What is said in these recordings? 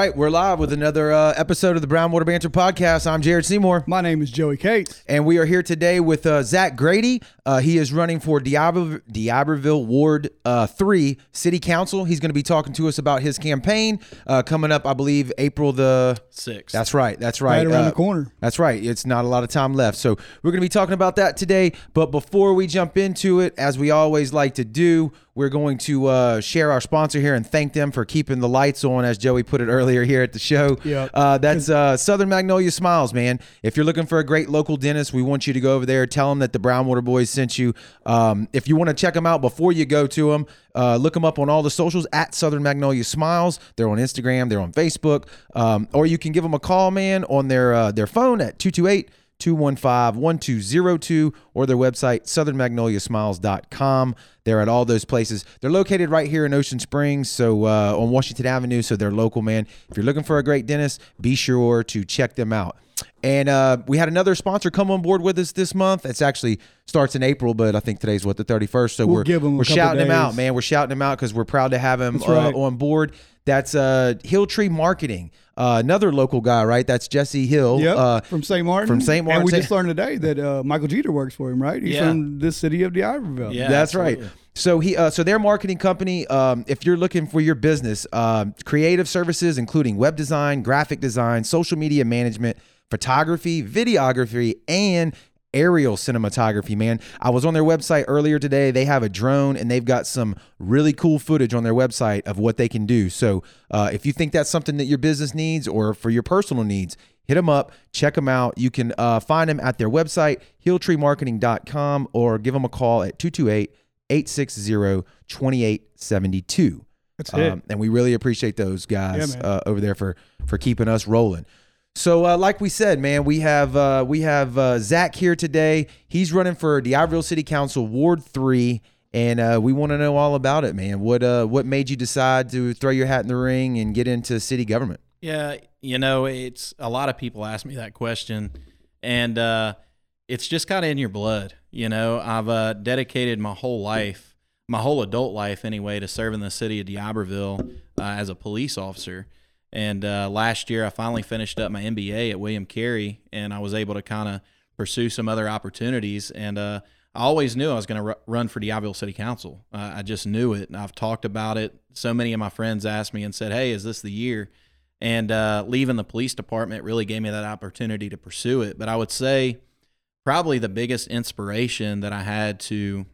All right, we're live with another uh, episode of the Brownwater Banter podcast. I'm Jared Seymour. My name is Joey Cates. And we are here today with uh, Zach Grady. Uh, he is running for Diablo, D'Iberville Ward uh, 3 City Council. He's going to be talking to us about his campaign uh, coming up, I believe, April the 6th. That's right. That's right. Right around Uh, the corner. That's right. It's not a lot of time left. So we're going to be talking about that today. But before we jump into it, as we always like to do, we're going to uh, share our sponsor here and thank them for keeping the lights on, as Joey put it earlier here at the show. Yep. Uh, that's uh, Southern Magnolia Smiles, man. If you're looking for a great local dentist, we want you to go over there. Tell them that the Brownwater Boys sent you. Um, if you want to check them out before you go to them, uh, look them up on all the socials at Southern Magnolia Smiles. They're on Instagram, they're on Facebook, um, or you can give them a call, man, on their uh, their phone at 228 215 1202 or their website, southernmagnoliasmiles.com. They're at all those places. They're located right here in Ocean Springs, so uh, on Washington Avenue, so they're local, man. If you're looking for a great dentist, be sure to check them out. And uh, we had another sponsor come on board with us this month. It's actually starts in April, but I think today's what the 31st. So We'll we're give him we're shouting him out, man. We're shouting him out because we're proud to have him uh, right. on board. That's uh, Hilltree Marketing, uh, another local guy, right? That's Jesse Hill. Yep, Uh, from St. Martin. from St. Martin. And we St. just learned today that uh, Michael Jeter works for him, right? He's Yeah. from the city of the D'Iberville. Yeah. That's right. So he, uh, so their marketing company. Um, if you're looking for your business, um, creative services including web design, graphic design, social media management, photography, videography, and aerial cinematography. Man, I was on their website earlier today. They have a drone and they've got some really cool footage on their website of what they can do. So uh, if you think that's something that your business needs or for your personal needs. Hit them up, check them out. You can uh, find them at their website, hilltreemarketing.com, or give them a call at 228 860 2872. That's it. and we really appreciate those guys Yeah, uh, over there for for keeping us rolling. So, uh, like we said, man, we have uh, we have uh, Zach here today. He's running for D'Iberville City Council Ward Three, and uh, we want to know all about it, man. What uh, what made you decide to throw your hat in the ring and get into city government? Yeah, you know, it's a lot of people ask me that question, and uh, it's just kind of in your blood. You know, I've dedicated my whole life, my whole adult life anyway, to serving the city of D'Iberville as a police officer. And uh, last year, I finally finished up my MBA at William Carey, and I was able to kind of pursue some other opportunities. And uh, I always knew I was going to r- run for D'Iberville City Council. Uh, I just knew it, and I've talked about it. So many of my friends asked me and said, "Hey, is this the year?" and uh, leaving the police department really gave me that opportunity to pursue it. But I would say probably the biggest inspiration that I had to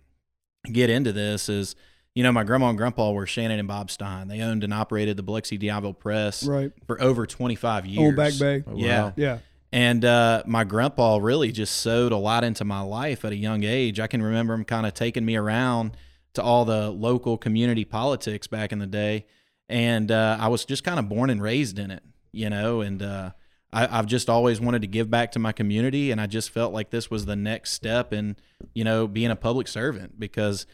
get into this is, you know, my grandma and grandpa were Shannon and Bob Stein. They owned and operated the Biloxi D'Iberville Press Right. for over 25 years. On Back Bay. Yeah. wow. Yeah. And uh, my grandpa really just sewed a lot into my life at a young age. I can remember him kind of taking me around to all the local community politics back in the day. And uh, I was just kind of born and raised in it, you know, and uh, I, I've just always wanted to give back to my community. And I just felt like this was the next step in, you know, being a public servant because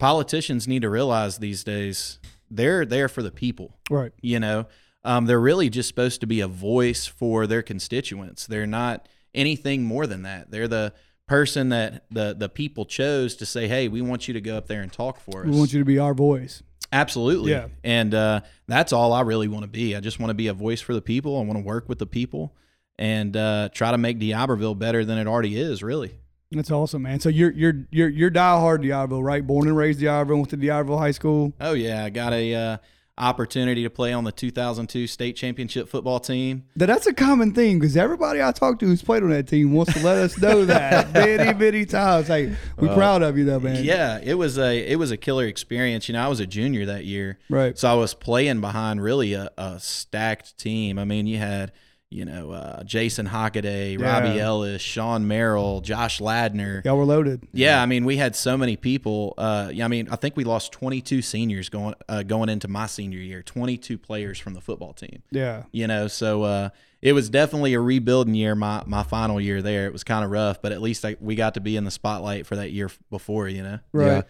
politicians need to realize these days they're there for the people. Right. you know um, they're really just supposed to be a voice for their constituents. They're not anything more than that. They're the person that the the people chose to say hey we want you to go up there and talk for us We want you to be our voice. absolutely. Yeah. and uh, that's all i really want to be. I just want to be a voice for the people. I want to work with the people and uh, try to make D'Iberville better than it already is really That's awesome, man. So you're you're you're you're diehard D'Iberville, right? Born and raised D'Iberville, went to D'Iberville High School. oh yeah i got a uh, opportunity to play on the 2002 state championship football team Now, that's a common theme because everybody I talk to who's played on that team wants to let us know that many, many times. Hey, we're proud of you though, man. Yeah, it was a it was a killer experience. You know, I was a junior that year, Right. so I was playing behind really a, a stacked team. I mean, you had you know uh, Jason Hockaday, Robbie Ellis, Sean Merrill, Josh Ladner. Y'all were loaded. Yeah, I mean, we had so many people. Uh, yeah, I mean, I think we lost 22 seniors going uh, going into my senior year. 22 players from the football team. Yeah. You know, so uh, it was definitely a rebuilding year. My my final year there, it was kind of rough, but at least I, we got to be in the spotlight for that year before. You know. Right. Yeah.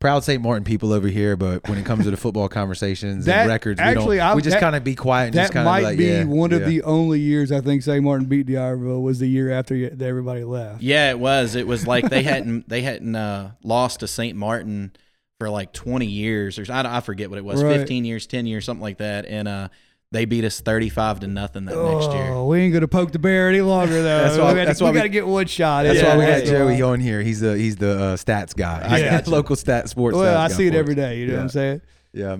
Proud St. Martin people over here, but when it comes to the football conversations That- and records, actually, we, I- don't, we just kind of be quiet and That just kind might of like, be yeah, one of the only years I think St. Martin beat D'Iberville was the year after everybody left. Yeah, it was. It was like they hadn't they hadn't uh, lost to St. Martin for like 20 years or I, I forget what it was, Right. 15 years, 10 years, something like that. And uh, They beat us 35 to nothing that next year. Oh, we ain't gonna poke the bear any longer though. That's why- we gotta, that's we why we- gotta get one shot. That's in. why we got. Joey on here. He's the he's the uh, stats guy. I got the local stat sports. Well, stats I guy see it for every us. day. You know what I'm saying? Yeah.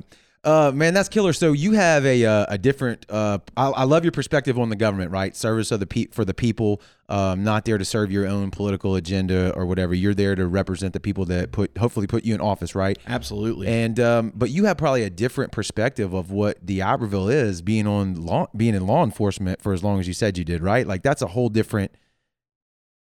Uh, man, that's killer. So you have a uh, a different. Uh, I, I love your perspective on the government, right? Service of the pe- for the people. Um, not there to serve your own political agenda or whatever. You're there to represent the people that put hopefully put you in office, right? Absolutely. And um, but you have probably a different perspective of what D'Iberville is being on law, being in law enforcement for as long as you said you did, right? Like that's a whole different,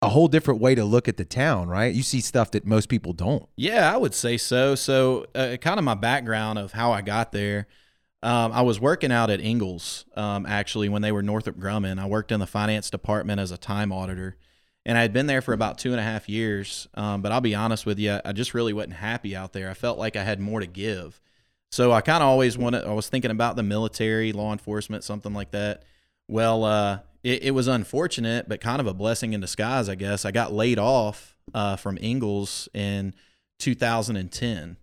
a whole different way to look at the town, right? You see stuff that most people don't. Yeah, I would say so. So, uh, kind of my background of how I got there. Um, I was working out at Ingalls um, actually when they were Northrop Grumman. I worked in the finance department as a time auditor, and I had been there for about two and a half years. Um, but I'll be honest with you, I just really wasn't happy out there. I felt like I had more to give. So I kind of always wanted. I was thinking about the military, law enforcement, something like that. Well, uh, it, it was unfortunate, but kind of a blessing in disguise, I guess. I got laid off uh, from Ingalls in 2010.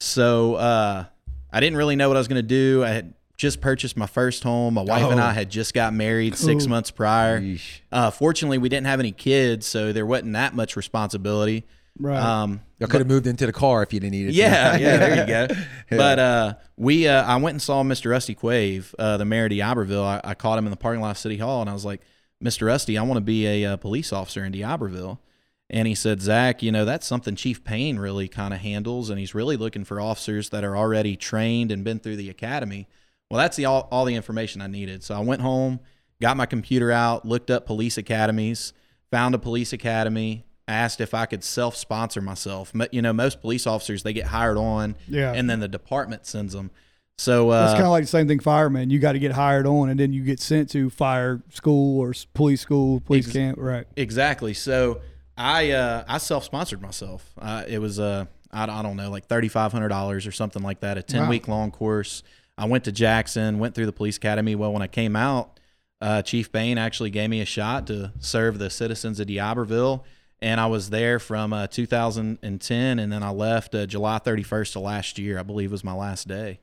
So uh, I didn't really know what I was going to do. I had just purchased my first home. My wife and Oh. I had just got married six months prior. Uh, fortunately, we didn't have any kids, so there wasn't that much responsibility. Right. Um, Y'all could have moved into the car if you didn't need it. yeah, yeah, there you go. Yeah. But uh, we, uh, I went and saw Mr. Rusty Quave, uh, the mayor of D'Iberville. I, I caught him in the parking lot of City Hall, and I was like, "Mr. Rusty, I want to be a uh, police officer in D'Iberville." And he said, "Zach, you know that's something Chief Payne really kind of handles, and he's really looking for officers that are already trained and been through the academy." Well, that's the all, all the information I needed. So I went home, got my computer out, looked up police academies, found a police academy, asked if I could self-sponsor myself. Mo- You know, most police officers they get hired on, Yeah. and then the department sends them. So That's uh, kind of like the same thing, fireman. You got to get hired on, and then you get sent to fire school or police school, police Ex- camp. Right. Exactly. So I uh, I self sponsored myself. Uh, it was uh, I, I don't know like thirty five hundred dollars or something like that. A ten week long course. I went to Jackson, went through the police academy. Well, when I came out, uh, Chief Payne actually gave me a shot to serve the citizens of D'Iberville. And I was there from uh, 2010, and then I left uh, July 31st of last year. I believe was my last day.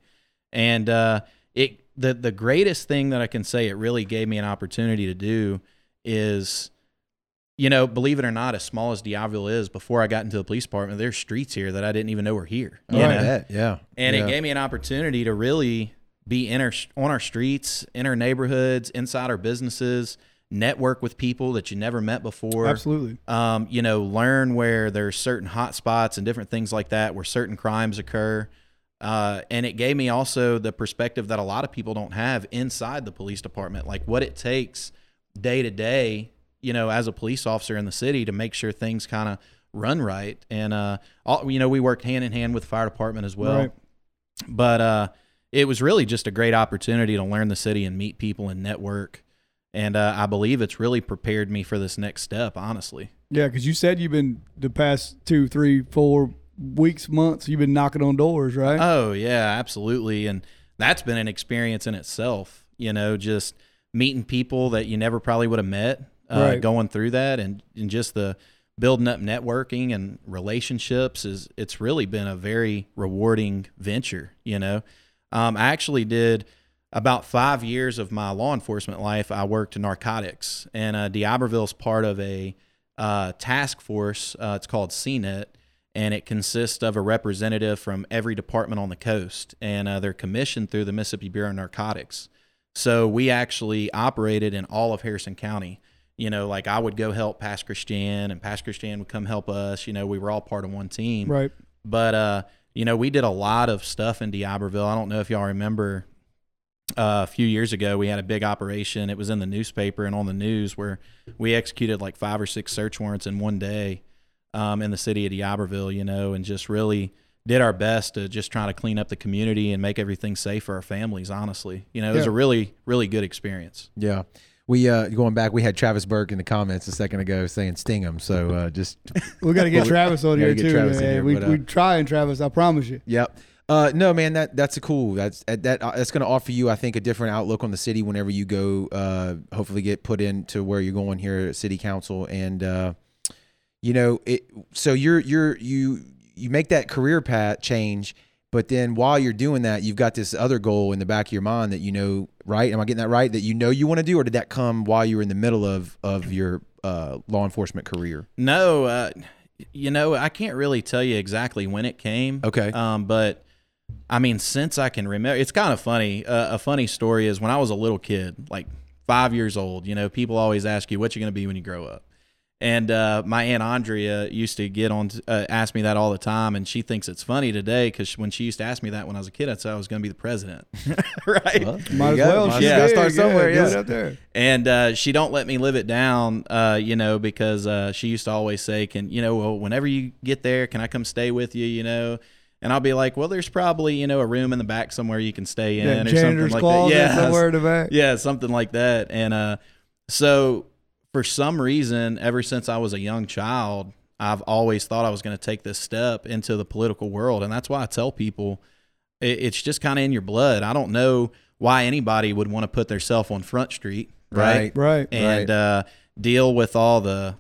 And uh, it the the greatest thing that I can say it really gave me an opportunity to do is, you know, believe it or not, as small as D'Iberville is, before I got into the police department, there's streets here that I didn't even know were here. You Oh, bet. Yeah. and yeah. it gave me an opportunity to really be in our, on our streets, in our neighborhoods, inside our businesses, network with people that you never met before. Absolutely. Um, you know, learn where there's certain hot spots and different things like that where certain crimes occur. Uh, and it gave me also the perspective that a lot of people don't have inside the police department, like what it takes day to day, you know, as a police officer in the city to make sure things kind of run right. And, uh, all, you know, we worked hand in hand with the fire department as well Right. but uh, it was really just a great opportunity to learn the city and meet people and network. And uh, I believe it's really prepared me for this next step, honestly. Yeah, because you said you've been the past two, three, four weeks, months. You've been knocking on doors, right? Oh, yeah, absolutely. And that's been an experience in itself, you know, just meeting people that you never probably would have met uh, Right. going through that and, and just the building up networking and relationships is it's really been a very rewarding venture, you know. Um, I actually did about five years of my law enforcement life. I worked in narcotics, and uh, is part of a uh, task force. Uh, it's called CNET, and it consists of a representative from every department on the coast, and uh, they're commissioned through the Mississippi Bureau of Narcotics. So we actually operated in all of Harrison County. You know, like I would go help Pass Christian, and Pass Christian would come help us. You know, we were all part of one team. right. But uh, you know, we did a lot of stuff in D'Iberville. I don't know if y'all remember uh, a few years ago we had a big operation. It was in the newspaper and on the news where we executed like five or six search warrants in one day um, in the city of D'Iberville. You know, and just really did our best to just try to clean up the community and make everything safe for our families. Honestly, you know, it was a really really good experience. Yeah. We uh going back, we had Travis Burke in the comments a second ago saying sting him. So uh just We got to get Travis on here too. Travis in here, we but, uh, we trying Travis. I promise you. Yep. Uh, no, man, that that's a cool. That's that uh, that's going to offer you, I think, a different outlook on the city whenever you go. Uh, hopefully, get put into where you're going here at City Council, and uh, you know, it. So you're you're you you make that career path change, but But then while you're doing that, you've got this other goal in the back of your mind that you know, right? Am I getting that right? That you know you want to do, or did that come while you were in the middle of of your uh, law enforcement career? No, uh, you know, I can't really tell you exactly when it came. Okay. Um, but I mean, since I can remember, it's kind of funny. Uh, a funny story is when I was a little kid, like five years old. You know, people always ask you what you're going to be when you grow up. And uh, my aunt Andrea used to get on, uh, ask me that all the time, and she thinks it's funny today because when she used to ask me that when I was a kid, I'd say I was going to be the president, right? Well, there Might as well. Might She's as well start somewhere. Yeah, Yeah. do up there. and uh, she don't let me live it down, uh, you know, because uh, she used to always say, "Can you know, well, whenever you get there, can I come stay with you?" You know, and I'll be like, "Well, there's probably you know a room in the back somewhere you can stay in, Yeah, or something like that." Yeah, somewhere in the back. yeah, something like that. And uh, so for some reason, ever since I was a young child, I've always thought I was going to take this step into the political world, and that's why I tell people it, it's just kind of in your blood. I don't know why anybody would want to put themselves on Front Street, right? Right. Right. And uh, deal with all the,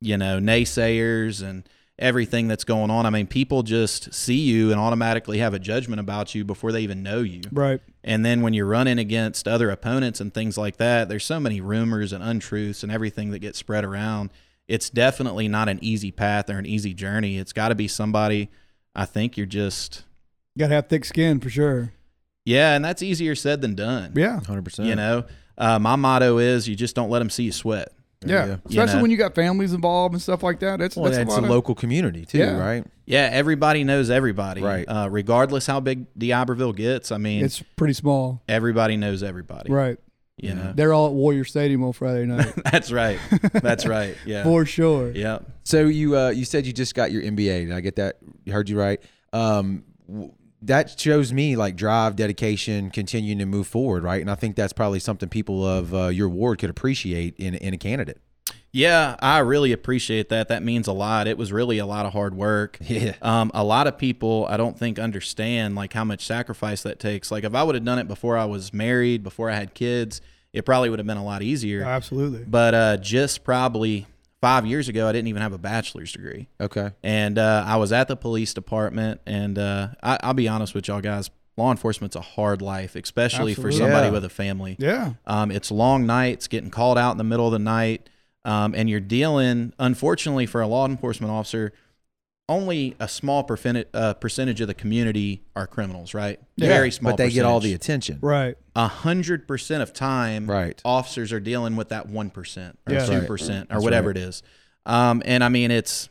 you know, naysayers and everything that's going on. I mean, people just see you and automatically have a judgment about you before they even know you. Right. And then when you're running against other opponents and things like that, there's so many rumors and untruths and everything that gets spread around. It's definitely not an easy path or an easy journey. It's got to be somebody. I think you're just You Got to have thick skin for sure. yeah, and that's easier said than done. Yeah. Hundred percent. You know, uh, my motto is you just don't let them see you sweat. Yeah. Yeah. Especially know. when you got families involved and stuff like that. That's Well, that's it's a a of- local community too, Yeah. right? Yeah, everybody knows everybody. Right. Uh, regardless how big D'Iberville gets, I mean, It's pretty small. everybody knows everybody. Right. You know. They're all at Warrior Stadium on Friday night. That's right. That's right. Yeah. for sure. Yeah. So you uh, you said you just got your MBA. Did I get that? Heard you right? Um, w- that shows me like drive, dedication, continuing to move forward, right? And I think that's probably something people of uh, your ward could appreciate in in a candidate. Yeah, I really appreciate that. That means a lot. It was really a lot of hard work. Yeah. Um, a lot of people I don't think understand like how much sacrifice that takes. Like if I would have done it before I was married, before I had kids, it probably would have been a lot easier. Absolutely. But uh, just probably five years ago, I didn't even have a bachelor's degree. Okay. and uh, I was at the police department. And uh, I, I'll be honest with y'all guys, law enforcement's a hard life, especially for somebody Yeah. with a family. Yeah. Um, it's long nights, getting called out in the middle of the night, um, and you're dealing. Unfortunately, for a law enforcement officer, only a small percentage uh, percentage of the community are criminals, right? Yeah. Very small. But they get all the attention. Right. a hundred percent of time, Right. officers are dealing with that one percent or Yeah. two Right. percent or whatever right. it is. Um, and I mean, it's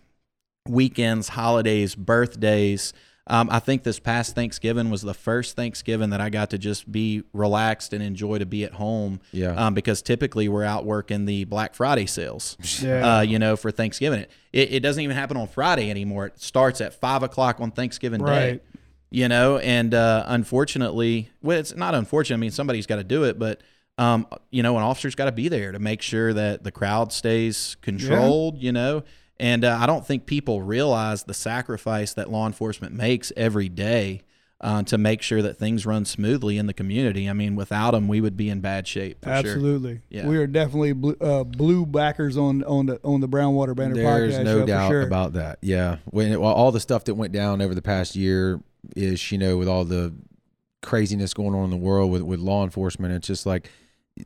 weekends, holidays, birthdays. Um, I think this past Thanksgiving was the first Thanksgiving that I got to just be relaxed and enjoy to be at home. Yeah. Um, because typically we're out working the Black Friday sales. Yeah. Uh, you know, for Thanksgiving, it, it doesn't even happen on Friday anymore. It starts at five o'clock on Thanksgiving Day Right. you know and uh, unfortunately well it's not unfortunate i mean somebody's got to do it but um, you know an officer's got to be there to make sure that the crowd stays controlled you know and uh, i don't think people realize the sacrifice that law enforcement makes every day uh, to make sure that things run smoothly in the community i mean without them we would be in bad shape for sure Absolutely. Yeah. We are definitely blue, uh, blue backers on on the on the Brownwater Banter There's podcast no show doubt for sure. about that. Yeah. When well, all the stuff that went down over the past year is, you know, with all the craziness going on in the world with, with law enforcement, it's just like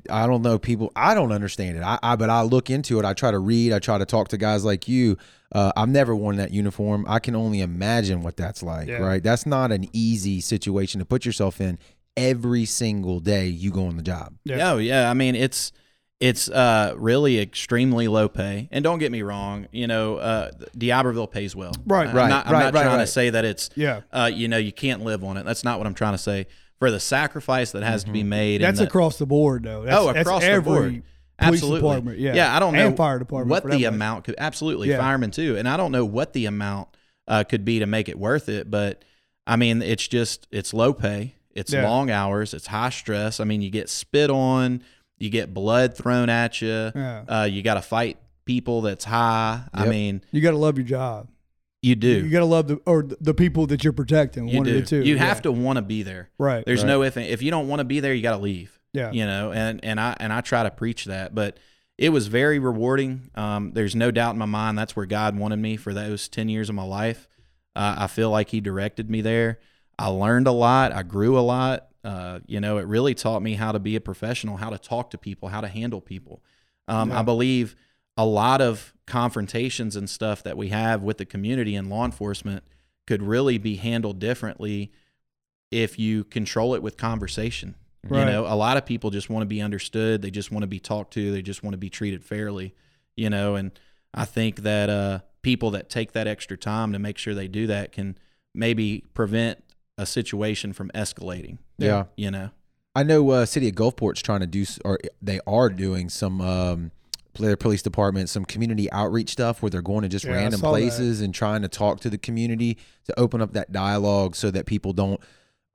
I don't know people. I don't understand it. I, I but I look into it. I try to read. I try to talk to guys like you. Uh, I've never worn that uniform. I can only imagine what that's like. Yeah. Right. That's not an easy situation to put yourself in every single day you go on the job. Yeah. Oh yeah, I mean it's it's uh, really extremely low pay. And don't get me wrong, you know, uh, D'Iberville pays well. Right, I'm right, not, I'm right, not right, trying right. to say that it's Yeah. uh, you know, you can't live on it. That's not what I'm trying to say. For the sacrifice that has to be made. That's and the, across the board though. That's, oh, across the board. Absolutely. department. Yeah. Yeah, I don't know And fire department. what the amount could absolutely Yeah. firemen too, and I don't know what the amount uh, could be to make it worth it. But I mean, it's just it's low pay, it's Yeah. long hours, it's high stress. I mean, you get spit on, you get blood thrown at you, Yeah. uh, you got to fight people that's high. I mean, You got to love your job. You do. You got to love the or the people that you're protecting. You one do. of the two. You Yeah. have to want to be there. Right. There's Right. no if if you don't want to be there, you got to leave. Yeah. You know, and and I and I try to preach that, but it was very rewarding. Um, there's no doubt in my mind that's where God wanted me for those ten years of my life. Uh, I feel like He directed me there. I learned a lot. I grew a lot. Uh, you know, it really taught me how to be a professional, how to talk to people, how to handle people. Um, Yeah. I believe a lot of confrontations and stuff that we have with the community and law enforcement could really be handled differently if you control it with conversation. Right. You know, a lot of people just want to be understood. They just want to be talked to. They just want to be treated fairly. You know, and I think that uh, people that take that extra time to make sure they do that can maybe prevent a situation from escalating. Yeah. You know. I know uh, City of Gulfport's trying to do, or they are doing some. Um, their police department some community outreach stuff where they're going to just Yeah, random saw that. places and trying to talk to the community to open up that dialogue so that people don't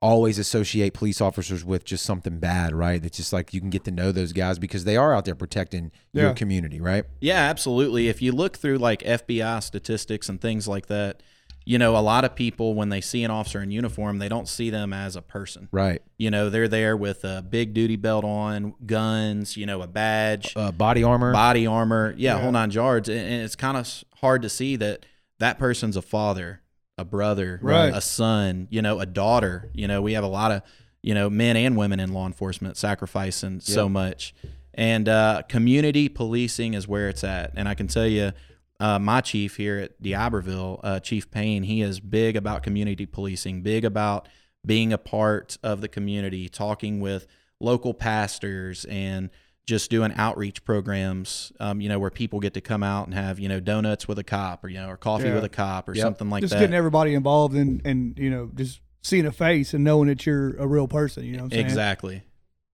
always associate police officers with just something bad right it's just like you can get to know those guys because they are out there protecting your community right Yeah, absolutely. If you look through like FBI statistics and things like that, you know, a lot of people when they see an officer in uniform, they don't see them as a person. right You know, they're there with a big duty belt on, guns, you know, a badge, uh, body armor body armor, yeah, Yeah. whole nine yards, and, and it's kind of hard to see that that person's a father, a brother, Right. a son, you know, a daughter. You know, we have a lot of you know men and women in law enforcement sacrificing so much, and uh, community policing is where it's at. And I can tell you. Uh, my chief here at D'Iberville, uh, Chief Payne, he is big about community policing, big about being a part of the community, talking with local pastors and just doing outreach programs, um, you know, where people get to come out and have, you know, donuts with a cop or, you know, or coffee Yeah. with a cop or Yep. something like just that. Just getting everybody involved and and you know just seeing a face and knowing that you're a real person. You know what I'm saying? exactly.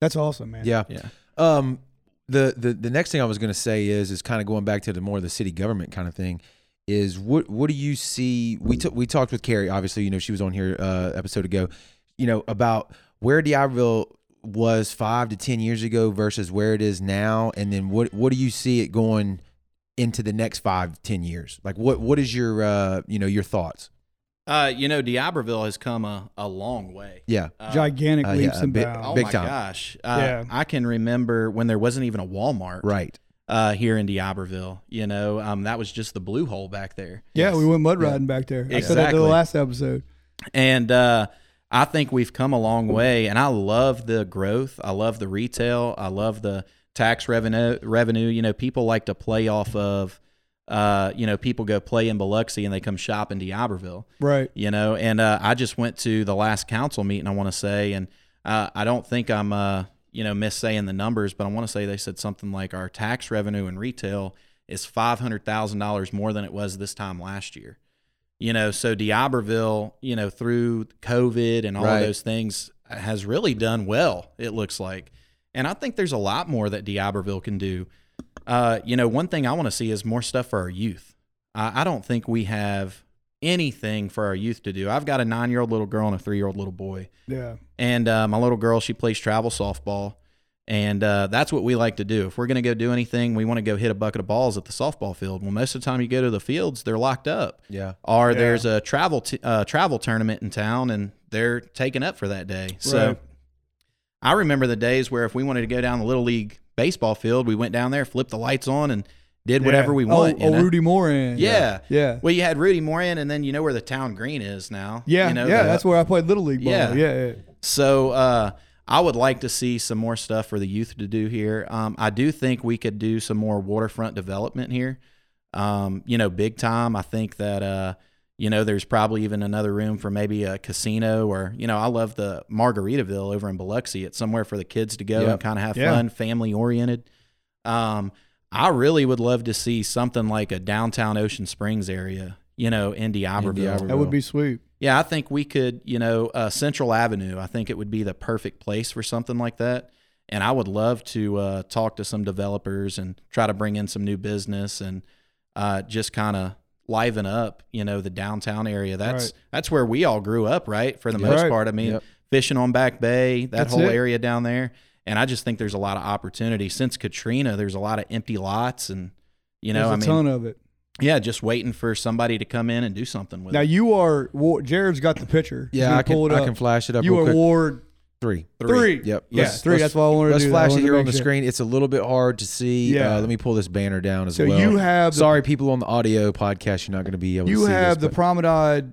That's awesome, man. yeah Yeah. Um, the the the next thing I was going to say is is kind of going back to the more the city government kind of thing. Is what what do you see? We took we talked with Carrie. Obviously, you know she was on here uh, episode ago. You know about where D'Iberville was five to ten years ago versus where it is now, and then what what do you see it going into the next five ten years? Like what what is your uh you know your thoughts? Uh, you know, D'Iberville has come a, a long way. Yeah, Uh, Gigantic Uh, leaps yeah, and big- bounds. Oh Big my time. gosh. Uh, Yeah. I can remember when there wasn't even a Walmart right. uh, here in D'Iberville. You know, um, that was just the blue hole back there. yeah, Yes. we went mud Yeah. riding back there. I said that to Exactly. the last episode. And uh, I think we've come a long way. And I love the growth. I love the retail. I love the tax revenue. Revenue. You know, people like to play off of. Uh, you know, people go play in Biloxi and they come shop in D'Iberville. Right. You know, and uh, I just went to the last council meeting. I want to say, and uh, I don't think I'm, uh, you know, missaying the numbers, but I want to say they said something like our tax revenue in retail is five hundred thousand dollars more than it was this time last year. You know, so D'Iberville, you know, through COVID and all Right. those things, has really done well. It looks like, and I think there's a lot more that D'Iberville can do. Uh, you know, one thing I want to see is more stuff for our youth. I, I don't think we have anything for our youth to do. I've got a nine year old little girl and a three year old little boy. Yeah. And uh, my little girl, she plays travel softball. And uh, that's what we like to do. If we're going to go do anything, we want to go hit a bucket of balls at the softball field. Well, most of the time you go to the fields, they're locked up. Yeah. Or Yeah. there's a travel t- uh, travel tournament in town, and they're taken up for that day. So I remember the days where if we wanted to go down the little league baseball field, we went down there, flipped the lights on, and did whatever we want. Oh, you oh know? Rudy Morin. Yeah. Yeah. Well, you had Rudy Morin, and then you know where the town green is now. Yeah. you know, yeah. the- that's where I played little league ball. Yeah. Yeah. yeah. So uh, I would like to see some more stuff for the youth to do here. Um, I do think we could do some more waterfront development here. Um, you know, big time. I think that uh, you know there's probably even another room for maybe a casino or you know I love the Margaritaville over in Biloxi. It's somewhere for the kids to go Yep. and kind of have Yeah. fun, family oriented. Um, I really would love to see something like a downtown Ocean Springs area. You know, in D'Iberville. D'Iberville. That would be sweet. Yeah, I think we could, you know, uh, Central Avenue. I think it would be the perfect place for something like that. And I would love to uh, talk to some developers and try to bring in some new business and uh, just kind of liven up, you know, the downtown area. That's Right. that's where we all grew up, right? For the Yeah. most Right. part. I mean, Yep. fishing on Back Bay, that That's whole it. area down there. And I just think there's a lot of opportunity since Katrina. There's a lot of empty lots, and you know, There's a I mean, ton of it. yeah, just waiting for somebody to come in and do something with Now it. Now you are. Wa- Jared's got the picture. Yeah, I can I can flash it up. You real are quick. Ward three. three. Yep. Yeah, Let's- three. let's- That's what I wanted to Let's do. I flash it here on the sure. screen. It's a little bit hard to see. Yeah. Uh, let me pull this banner down as So well. you have the, Sorry, people on the audio podcast, you're not going to be able you to see You have this, the but- promenade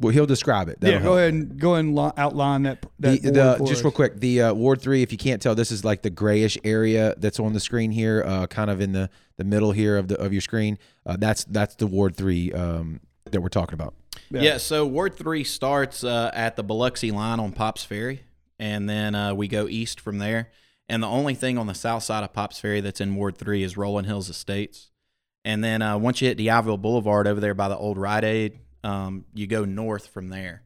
Well, he'll describe it. That'll yeah, go help. ahead and go ahead and li- outline that. That the ward for just us. real quick, the uh, Ward Three. If you can't tell, this is like the grayish area that's on the screen here, uh, kind of in the, the middle here of the of your screen. Uh, that's that's the Ward Three um, that we're talking about. Yeah. so Ward Three starts uh, at the Biloxi line on Pops Ferry, and then uh, we go east from there. And the only thing on the south side of Pops Ferry that's in Ward Three is Rolling Hills Estates. And then uh, once you hit D'Iberville Boulevard over there by the old Rite Aid, um, you go north from there.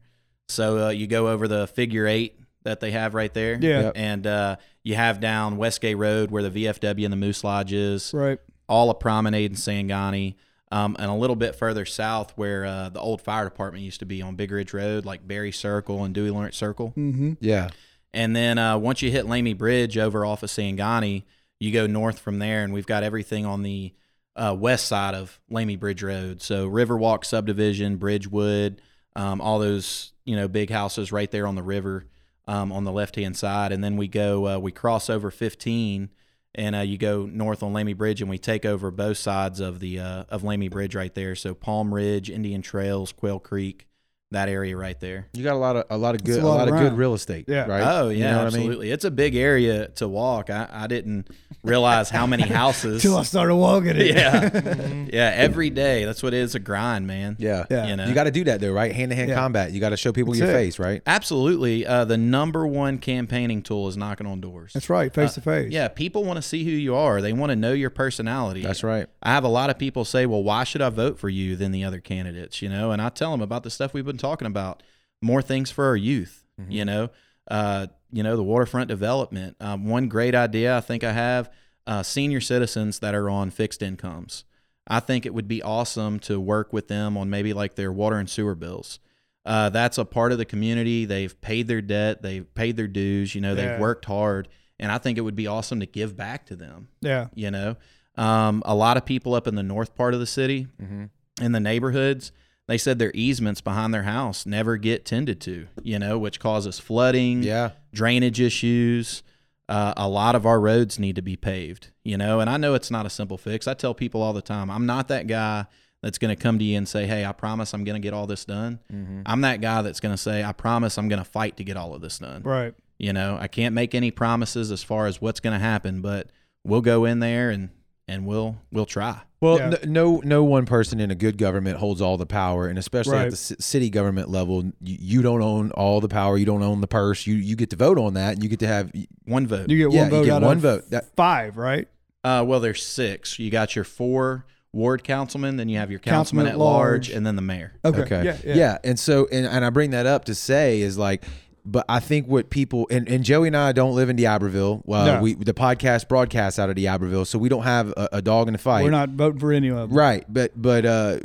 So uh, you go over the figure eight that they have right there. Yeah. And uh, you have down Westgate Road where the VFW and the Moose Lodge is Right. all a promenade in Sangani, um, and a little bit further south where uh, the old fire department used to be on Big Ridge Road, like Barry Circle and Dewey Lawrence Circle. Mm-hmm. Yeah, And then uh, once you hit Lamey Bridge over off of Sangani, you go north from there, and we've got everything on the uh, west side of Lamey Bridge Road. So Riverwalk subdivision, Bridgewood, um, all those you know big houses right there on the river um, on the left hand side, and then we go uh, we cross over 15, and uh, you go north on Lamey Bridge, and we take over both sides of the uh, of Lamey Bridge right there. So Palm Ridge, Indian Trails, Quail Creek, that area right there. you got a lot of a lot of good a a lot lot, of good real estate. Yeah. Right. Oh You yeah, know what I mean? absolutely. It's a big area to walk. I, I didn't realize how many houses. Till I started walking it. yeah, yeah. Every day, that's what it is a grind, man. Yeah. Yeah. You know, You got to do that though, right? Hand to hand combat. You got to show people That's your it. face, right? absolutely. Uh, the number one campaigning tool is knocking on doors. That's right. Face to face. Yeah, people want to see who you are. They want to know your personality. That's right. I have a lot of people say, "Well, why should I vote for you than the other candidates?" You know, and I tell them about the stuff we've been talking about, more things for our youth. Mm-hmm. You know, uh, you know, the waterfront development. Um, one great idea I think I have: uh, senior citizens that are on fixed incomes. I think it would be awesome to work with them on maybe like their water and sewer bills. Uh, that's a part of the community. They've paid their debt. They've paid their dues. You know, they've Yeah. worked hard, and I think it would be awesome to give back to them Yeah. you know um, a lot of people up in the north part of the city Mhm. in the neighborhoods they said their easements behind their house never get tended to you know which causes flooding Yeah. drainage issues uh, a lot of our roads need to be paved you know and i know it's not a simple fix i tell people all the time i'm not that guy that's going to come to you and say hey i promise i'm going to get all this done Mm-hmm. i'm that guy that's going to say i promise i'm going to fight to get all of this done Right. you know, I can't make any promises as far as what's going to happen, but we'll go in there and and we'll we'll try. Well, Yeah. n- no, no one person in a good government holds all the power, and especially Right. at the ci- city government level, you, you don't own all the power. You don't own the purse. You you get to vote on that, and you get to have. One vote. You get Yeah, one you vote get out one of vote. That- five, right? Uh, well, there's six. You got your four ward councilmen, then you have your councilman, Councilman at at large, large. and then the mayor. Okay. Okay. Yeah. Yeah. Yeah. And so, and, and I bring that up to say is like, but I think what people and, and Joey and I don't live in D'Iberville. Well, No. we the podcast broadcasts out of D'Iberville, so we don't have a, a dog in the fight. We're not voting for any of them. Right, but but uh,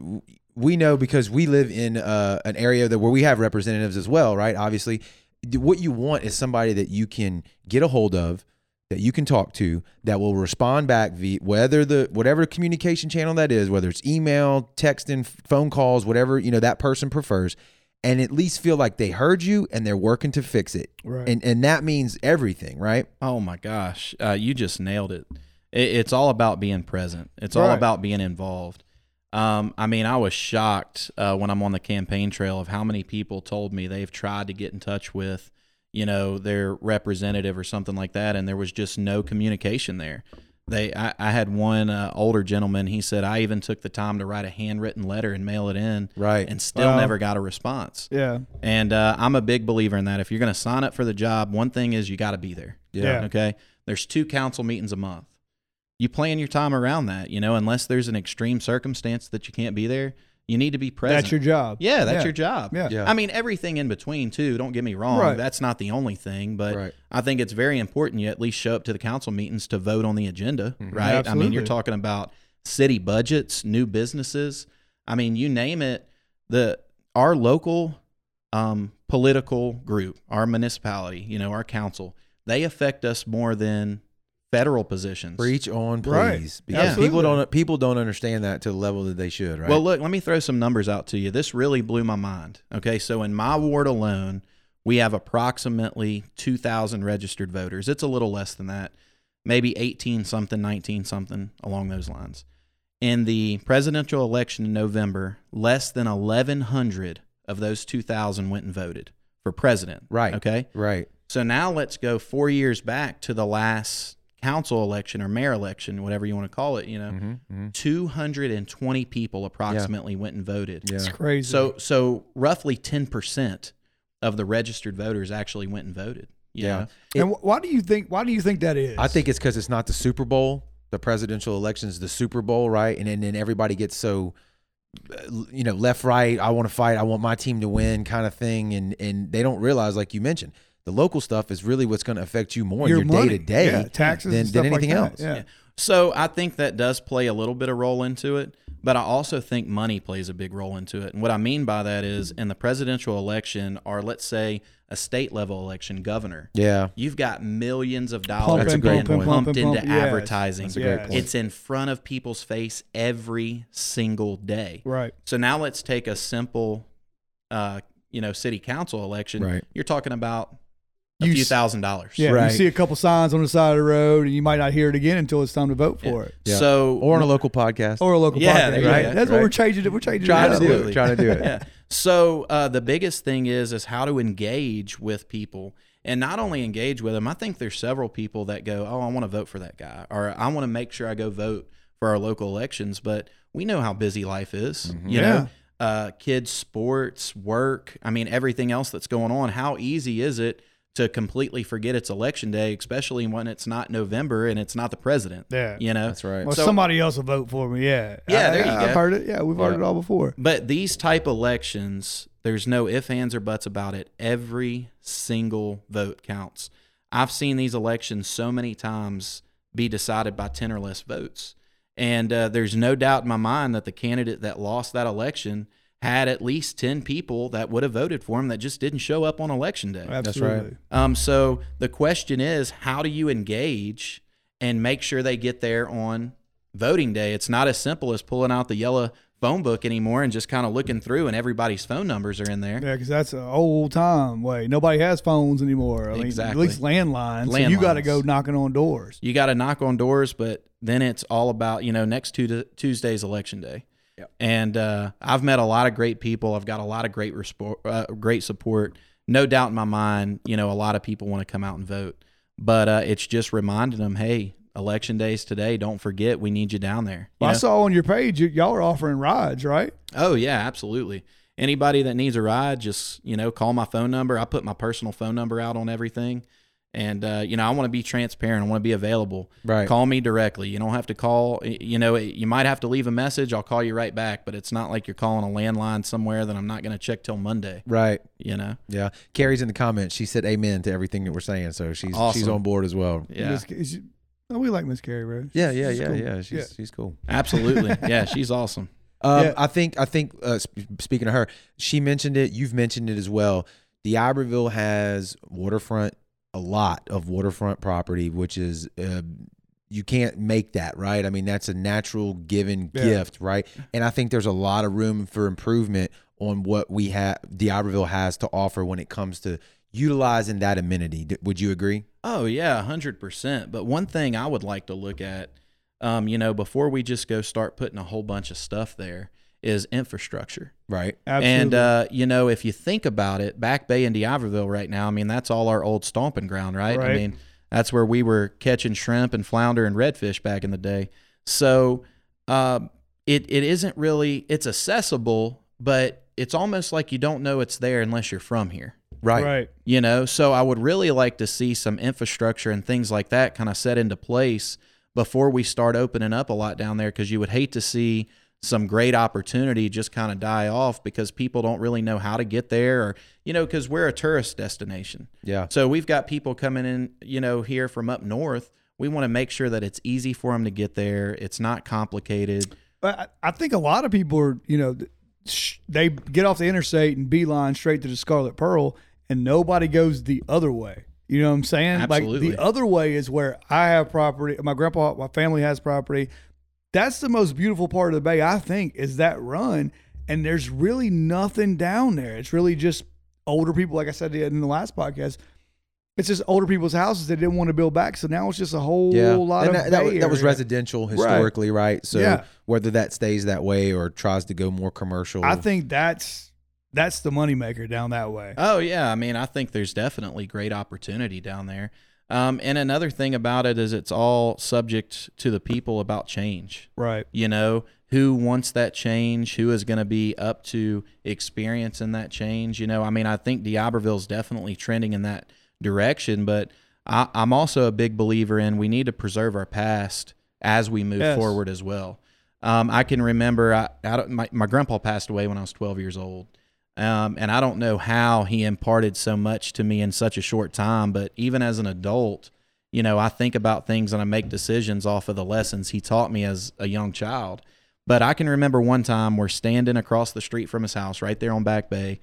we know because we live in uh, an area that where we have representatives as well, right? Obviously, what you want is somebody that you can get a hold of, that you can talk to, that will respond back via whether the whatever communication channel that is, whether it's email, texting, phone calls, whatever you know that person prefers, and at least feel like they heard you and they're working to fix it, Right. and and that means everything, right? Oh my gosh, uh, you just nailed it. it. It's all about being present. It's all Right. about being involved. Um, I mean, I was shocked uh, when I'm on the campaign trail of how many people told me they've tried to get in touch with, you know, their representative or something like that, and there was just no communication there. They, I, I had one uh, older gentleman. He said I even took the time to write a handwritten letter and mail it in, Right. and still Wow. never got a response. Yeah. And uh, I'm a big believer in that. If you're going to sign up for the job, one thing is you got to be there. Yeah. Okay. There's two council meetings a month. You plan your time around that, you know, unless there's an extreme circumstance that you can't be there, you need to be present. That's your job. yeah, that's Yeah. your job. Yeah. Yeah. I mean, everything in between, too. Don't get me wrong. Right. That's not the only thing, but Right. I think it's very important you at least show up to the council meetings to vote on the agenda, right? I mean, you're Mm-hmm. Talking about city budgets, new businesses. I mean, you name it. The our local um, political group, our municipality, you know, our council, they affect us more than federal positions. Preach on, please, Right. because Yeah. people don't people don't understand that to the level that they should, right? Well, look, let me throw some numbers out to you. This really blew my mind. Okay, so in my ward alone, we have approximately 2,000 registered voters. It's a little less than that, maybe 18 something, 19 something along those lines. In the presidential election in November, less than 1,100 of those 2,000 went and voted for president. Right. Okay. Right. So now let's go four years back to the last council election or mayor election, whatever you want to call it. You know, Mm-hmm. 220 people approximately went and voted. Yeah. It's crazy. So so roughly 10% of the registered voters actually went and voted. you Yeah. know? and wh- why do you think? Why do you think that is? I think it's because it's not the Super Bowl. The presidential election is the Super Bowl, right? And then, then everybody gets so, uh, you know, left, right. I want to fight. I want my team to win, kind of thing. And and they don't realize, like you mentioned, the local stuff is really what's going to affect you more Your in your day to day taxes than, than stuff like anything else. Yeah. Yeah. So I think that does play a little bit of role into it, but I also think money plays a big role into it. And what I mean by that is in the presidential election, or let's say a state level election, governor, Yeah. you've got millions of dollars That's a Pumping, great being point. pumping, pumped into yes. advertising. That's a great point. It's in front of people's face every single day. Right. So now let's take a simple, uh, you know, city council election. Right. You're talking about a You few thousand dollars. Yeah. Right. You see a couple signs on the side of the road, and you might not hear it again until it's time to vote for it, Yeah. So Or on a local podcast. or a local Yeah, podcast. there you Right. go. That's what we're changing it. We're changing trying to do Absolutely. it. Trying to do it. yeah. So uh, the biggest thing is is how to engage with people, and not only engage with them. I think there's several people that go, "Oh, I want to vote for that guy," or "I want to make sure I go vote for our local elections." But we know how busy life is. You Yeah. know, uh, kids, sports, work. I mean, everything else that's going on. How easy is it? To completely forget it's election day, especially when it's not November and it's not the president. Yeah. You know, That's right. Well, So- somebody else will vote for me. Yeah. Yeah, I, there you I've go. heard it. Yeah, we've heard it all before. But these type elections, there's no ifs, ands, or buts about it. Every single vote counts. I've seen these elections so many times be decided by 10 or less votes. And uh, there's no doubt in my mind that the candidate that lost that election had at least 10 people that would have voted for him that just didn't show up on election day. Absolutely. Um, so the question is, how do you engage and make sure they get there on voting day? It's not as simple as pulling out the yellow phone book anymore and just kind of looking through and everybody's phone numbers are in there. Yeah, because that's an old time way. Nobody has phones anymore. I mean, Exactly. At least landlines. So you got to go knocking on doors. You got to knock on doors, but then it's all about, you know, next Tuesday's election day. Yep. And uh, I've met a lot of great people. I've got a lot of great respo- uh, great support. No doubt in my mind, you know, a lot of people want to come out and vote. But uh, it's just reminding them, hey, election day's today. Don't forget, we need you down there. You Well, I saw on your page, you, y'all are offering rides, right? Oh yeah, absolutely. Anybody that needs a ride, just you know, call my phone number. I put my personal phone number out on everything, and uh, you know, I want to be transparent. I want to be available. Right. Call me directly. You don't have to call. You know, you might have to leave a message. I'll call you right back. But it's not like you're calling a landline somewhere that I'm not going to check till Monday. Right. You know. Yeah. Carrie's in the comments. She said amen to everything that we're saying. So she's she's on board as well. Yeah. Miss- is she- oh, we like Miss Carrie Rose. Yeah, yeah, She's yeah, cool. yeah. She's Yeah. she's cool. Absolutely. yeah, she's awesome. Um, Yeah. I think I think uh, sp- speaking of her, she mentioned it. You've mentioned it as well. D'Iberville has waterfront, a lot of waterfront property, which is uh, you can't make that right. I mean, that's a natural given Yeah. gift, right? And I think there's a lot of room for improvement on what we have. D'Iberville has to offer when it comes to utilizing that amenity. Would you agree? Oh yeah, hundred percent. But one thing I would like to look at, um, you know, before we just go start putting a whole bunch of stuff there, is infrastructure. Right. Absolutely. And uh, you know, if you think about it, Back Bay and D'Iberville right now, I mean, that's all our old stomping ground, right? I mean, that's where we were catching shrimp and flounder and redfish back in the day. So uh, it it isn't really it's accessible, but it's almost like you don't know it's there unless you're from here Right. right. you know so i would really like to see some infrastructure and things like that kind of set into place before we start opening up a lot down there because you would hate to see some great opportunity just kind of die off because people don't really know how to get there or you know because we're a tourist destination Yeah. so we've got people coming in you know here from up north we want to make sure that it's easy for them to get there it's not complicated But I, I think a lot of people are, you know, they get off the interstate and beeline straight to the Scarlet Pearl, and nobody goes the other way. You know what I'm saying? Like Absolutely. the other way is where I have property. My grandpa, my family has property. That's the most beautiful part of the bay, I think, is that run. And there's really nothing down there. It's really just older people, like I said in the last podcast. It's just older people's houses that didn't want to build back. So now it's just a whole Yeah, lot and of that, that, bay was- that was residential historically, right? So Yeah. whether that stays that way or tries to go more commercial, I think that's that's the moneymaker down that way. Oh yeah, I mean, I think there's definitely great opportunity down there. Um, and another thing about it is it's all subject to the people about change. Right. You know, who wants that change? Who is going to be up to experiencing that change? You know, I mean, I think D'Iberville is definitely trending in that direction, but I, I'm also a big believer in we need to preserve our past as we move Yes. forward as well. Um, I can remember I, I don't, my, my grandpa passed away when I was 12 years old. Um, and I don't know how he imparted so much to me in such a short time, but even as an adult, you know, I think about things and I make decisions off of the lessons he taught me as a young child. But I can remember one time we're standing across the street from his house right there on Back Bay,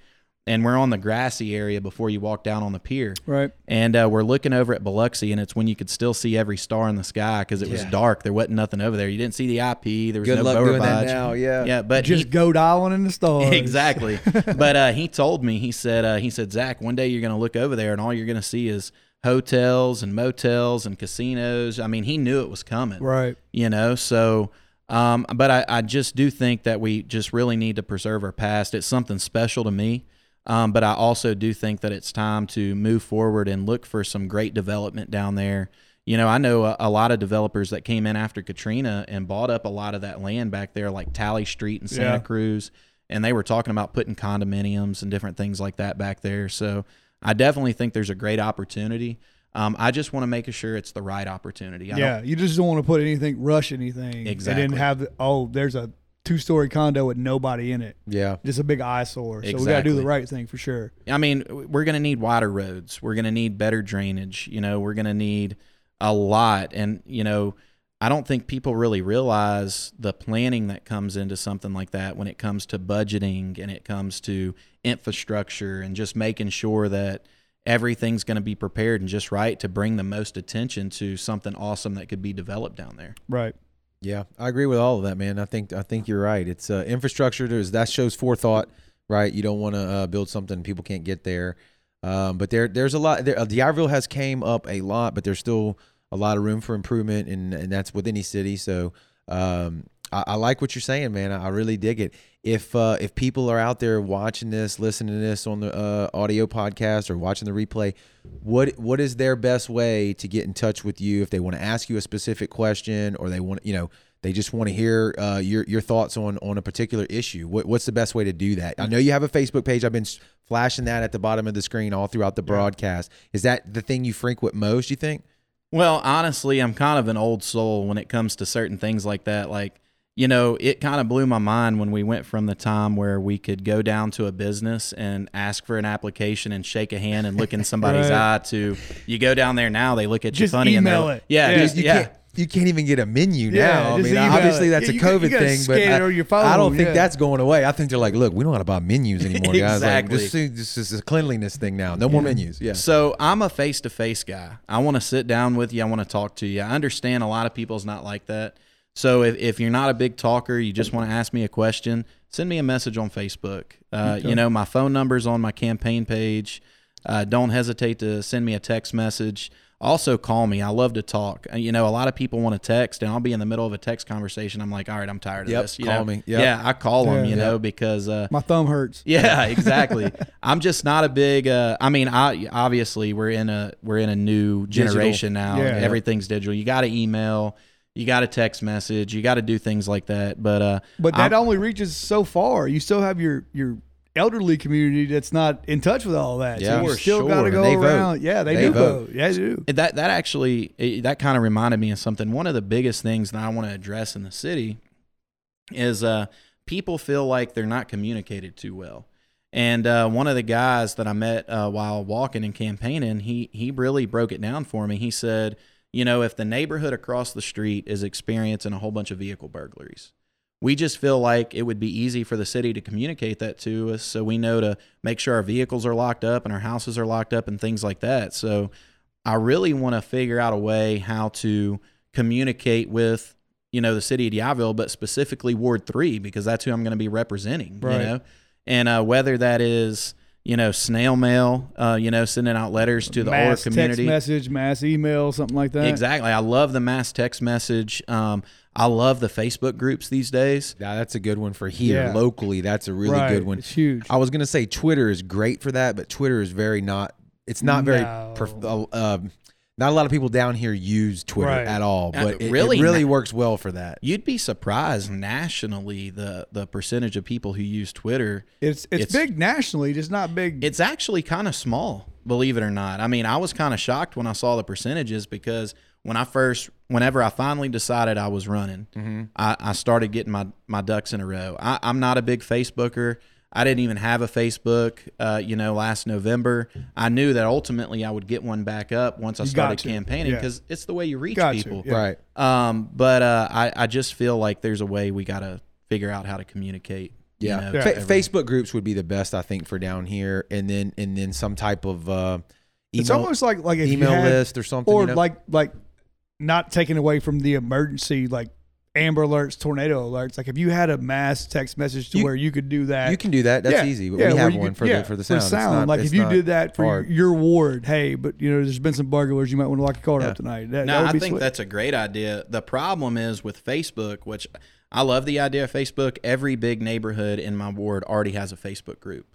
and we're on the grassy area before you walk down on the pier. Right. And uh, we're looking over at Biloxi, and it's when you could still see every star in the sky because it was dark. There wasn't nothing over there. You didn't see the IP. There was Good no luck doing that now. Yeah. Yeah, but Just he- go dialing in the stars. exactly. but uh, he told me, he said, uh, he said, Zach, one day you're going to look over there and all you're going to see is hotels and motels and casinos. I mean, he knew it was coming, Right. you know? So, um, but I, I just do think that we just really need to preserve our past. It's something special to me. Um, but I also do think that it's time to move forward and look for some great development down there. You know, I know a, a lot of developers that came in after Katrina and bought up a lot of that land back there, like Tally Street in Santa Yeah. Cruz, and they were talking about putting condominiums and different things like that back there. So I definitely think there's a great opportunity. Um, I just want to make sure it's the right opportunity. I yeah. You just don't want to put anything, rush anything. Exactly. And then have, oh, there's a two story condo with nobody in it. Yeah. Just a big eyesore. Exactly. So we got to do the right thing for sure. I mean, we're going to need wider roads. We're going to need better drainage. You know, we're going to need a lot. And, you know, I don't think people really realize the planning that comes into something like that when it comes to budgeting and it comes to infrastructure and just making sure that everything's going to be prepared and just right to bring the most attention to something awesome that could be developed down there. Right. Yeah, I agree with all of that, man. I think I think you're right. It's uh, infrastructure. There's that shows forethought, right? You don't want to uh, build something people can't get there. Um, but there there's a lot. There, uh, has came up a lot, but there's still a lot of room for improvement, and and that's with any city. So um, I, I like what you're saying, man. I, I really dig it. If uh, if people are out there watching this, listening to this on the uh, audio podcast or watching the replay, what what is their best way to get in touch with you if they want to ask you a specific question or they want you know they just want to hear uh, your your thoughts on on a particular issue? What, what's the best way to do that? I know you have a Facebook page. I've been flashing that at the bottom of the screen all throughout the broadcast. Is that the thing you frequent most? You think? Well, honestly, I'm kind of an old soul when it comes to certain things like that. Like, you know, it kind of blew my mind when we went from the time where we could go down to a business and ask for an application and shake a hand and look in somebody's Right. eye to you go down there now, they look at Just you funny and they're it. yeah, Yeah. just- you yeah. can't you can't even get a menu Yeah, now. I mean, obviously it. that's a You- you COVID thing, but I, on your I don't think yeah. that's going away. I think they're like, look, we don't want to buy menus anymore, guys. Exactly. Like this, this is a cleanliness thing now. No more menus. Yeah. So I'm a face to face guy. I want to sit down with you. I want to talk to you. I understand a lot of people's not like that. So if, if you're not a big talker, you just want to ask me a question, send me a message on Facebook. Uh, You know, my phone number's on my campaign page. Uh, don't hesitate to send me a text message. Also, call me. I love to talk. Uh, You know, a lot of people want to text, and I'll be in the middle of a text conversation. I'm like, all right, I'm tired of Yep, this. You call know? me. Yep. Yeah, I call them, Yeah. you know, because uh, My thumb hurts. yeah, exactly. I'm just not a big. Uh, I mean, I, obviously we're in a we're in a new generation now. Yeah. Everything's digital. You got to email, you got to text message, you got to do things like that. But uh, But that I'm- only reaches so far. You still have your your elderly community that's not in touch with all that. Yeah. so you Sure, still got to go They vote. around. Yeah, they, They do vote. vote. Yeah, they do. that that actually that kind of reminded me of something. One of the biggest things that I want to address in the city is uh, people feel like they're not communicated too well. And uh, one of the guys that I met uh, while walking and campaigning, he he really broke it down for me. He said, you know, if the neighborhood across the street is experiencing a whole bunch of vehicle burglaries, we just feel like it would be easy for the city to communicate that to us, so we know to make sure our vehicles are locked up and our houses are locked up and things like that. So I really want to figure out a way how to communicate with you know the city of D'Iberville, but specifically Ward Three because that's who I'm going to be representing. Right. You know, and uh, whether that is you know, snail mail, uh, you know, sending out letters to the older mass community. text message, mass email, something like that. Exactly. I love the mass text message. Um, I love the Facebook groups these days. Yeah, that's a good one for here Yeah. locally. That's a really right. good one. It's huge. I was gonna say Twitter is great for that, but Twitter is very not. It's not very. No. Perf- uh, um, not a lot of people down here use Twitter Right. at all, Uh, but it, really it really not. works well for that. You'd be surprised nationally the the percentage of people who use Twitter. It's, it's It's- big nationally, just not big. It's actually kind of small, believe it or not. I mean, I was kind of shocked when I saw the percentages because when I first, whenever I finally decided I was running, I, I started getting my my ducks in a row. I, I'm not a big Facebooker. I didn't even have a Facebook, uh, you know, last November. I knew that ultimately I would get one back up once I You started got to, campaigning yeah. because it's the way you reach Got to, people. Yeah. Right. Um, but uh, I, I just feel like there's a way we got to figure out how to communicate. you Yeah. know, Yeah. to Fa- Facebook groups would be the best, I think, for down here, and then and then some type of uh, it's almost like like if email had, list or something. or you know? like like not taking away from the emergency like amber alerts, tornado alerts. Like if you had a mass text message to You- where you could do that. you can do that. That's Yeah, easy. But yeah, we have one could- for yeah, the for the sound. It's not- like if you did that for your, hard. your ward, hey, but you know, there's been some burglars. You might want to lock your car Yeah. up tonight. That, No, that would I be think slick. that's a great idea. The problem is with Facebook, which I love the idea of Facebook. Every big neighborhood in my ward already has a Facebook group.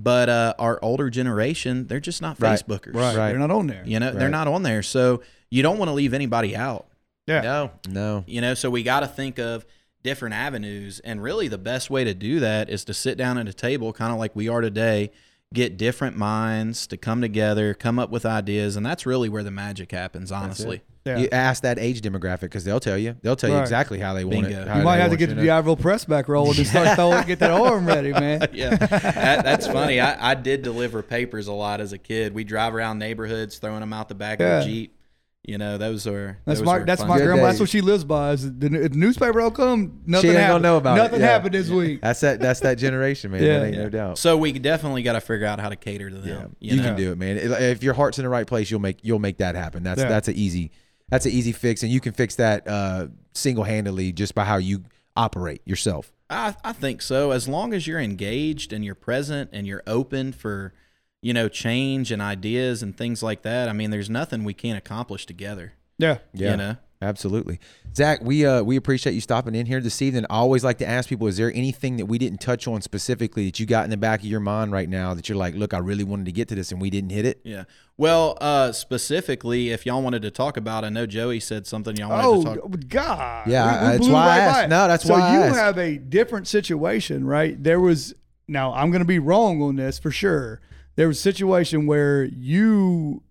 But uh, our older generation, they're just not Right. Facebookers. right. Right. They're not on there. You know, they're not on there. So you don't want to leave anybody out. Yeah. no, no. You know, so we got to think of different avenues. And really, the best way to do that is to sit down at a table, kind of like we are today, get different minds to come together, come up with ideas. And that's really where the magic happens, honestly. Yeah. You ask that age demographic because they'll tell you. They'll tell you exactly how they want Bingo. it. You You might have to get the know. Press back rolling and start throwing, get that arm ready, man. yeah, that, that's funny. I, I did deliver papers a lot as a kid. We drive around neighborhoods, throwing them out the back Yeah. of the jeep. You know, those are That's those my are that's fun my Good grandma. That's days. what she lives by. Is the, if the newspaper don't come, nothing ain't gonna happened. know about it, nothing yeah. happened this week. That's that. That's that generation, man. Yeah. That ain't Yeah. no doubt. So we definitely got to figure out how to cater to Yeah, them. you, know? can do it, man. If your heart's in the right place, you'll make you'll make that happen. That's Yeah. that's an easy that's an easy fix, and you can fix that uh, single handedly just by how you operate yourself. I, I think so. As long as you're engaged and you're present and you're open for, you know, change and ideas and things like that. I mean, there's nothing we can't accomplish together. Yeah. Yeah. You know. Absolutely, Zach. We uh we appreciate you stopping in here this evening. I always like to ask people: Is there anything that we didn't touch on specifically that you got in the back of your mind right now that you're like, look, I really wanted to get to this and we didn't hit it? Yeah. Well, uh, specifically, if y'all wanted to talk about, I know Joey said something y'all wanted Oh to talk. Oh God! Yeah, We- we that's blew why I asked. by. No, that's so why I you asked. have a different situation, right? There was now I'm going to be wrong on this for sure. There was a situation where you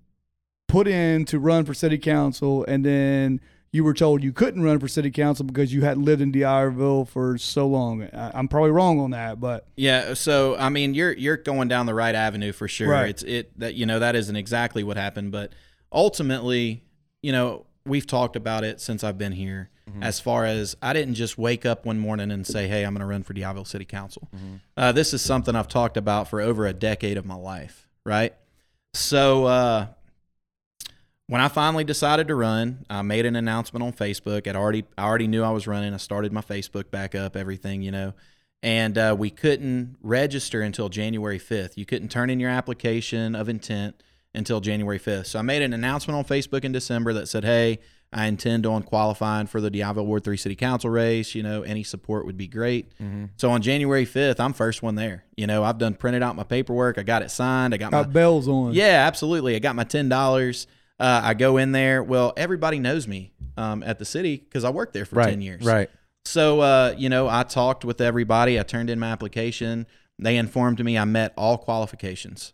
put in to run for city council, and then you were told you couldn't run for city council because you hadn't lived in D'Iberville for so long. I, I'm probably wrong on that, but Yeah, so I mean, you're you're going down the right avenue for sure. Right. It's it that you know that isn't exactly what happened, but ultimately, you know, we've talked about it since I've been here. As far as I didn't just wake up one morning and say, "Hey, I'm going to run for D'Iberville City Council." Uh, this is something I've talked about for over a decade of my life, right? So uh, when I finally decided to run, I made an announcement on Facebook. I'd already I already knew I was running. I started my Facebook back up, everything, you know and uh, we couldn't register until January 5th. You couldn't turn in your application of intent until January 5th. So I made an announcement on Facebook in December that said, "Hey, I intend on qualifying for the D'Iberville Ward 3 City Council race. You know, any support would be great." So on January 5th, I'm first one there. You know, I've done printed out my paperwork. I got it signed. I got my bells on. yeah, absolutely. I got my ten dollars. Uh, I go in there. Well, everybody knows me um, at the city because I worked there for Right. ten years. Right. So, uh, you know, I talked with everybody. I turned in my application. They informed me I met all qualifications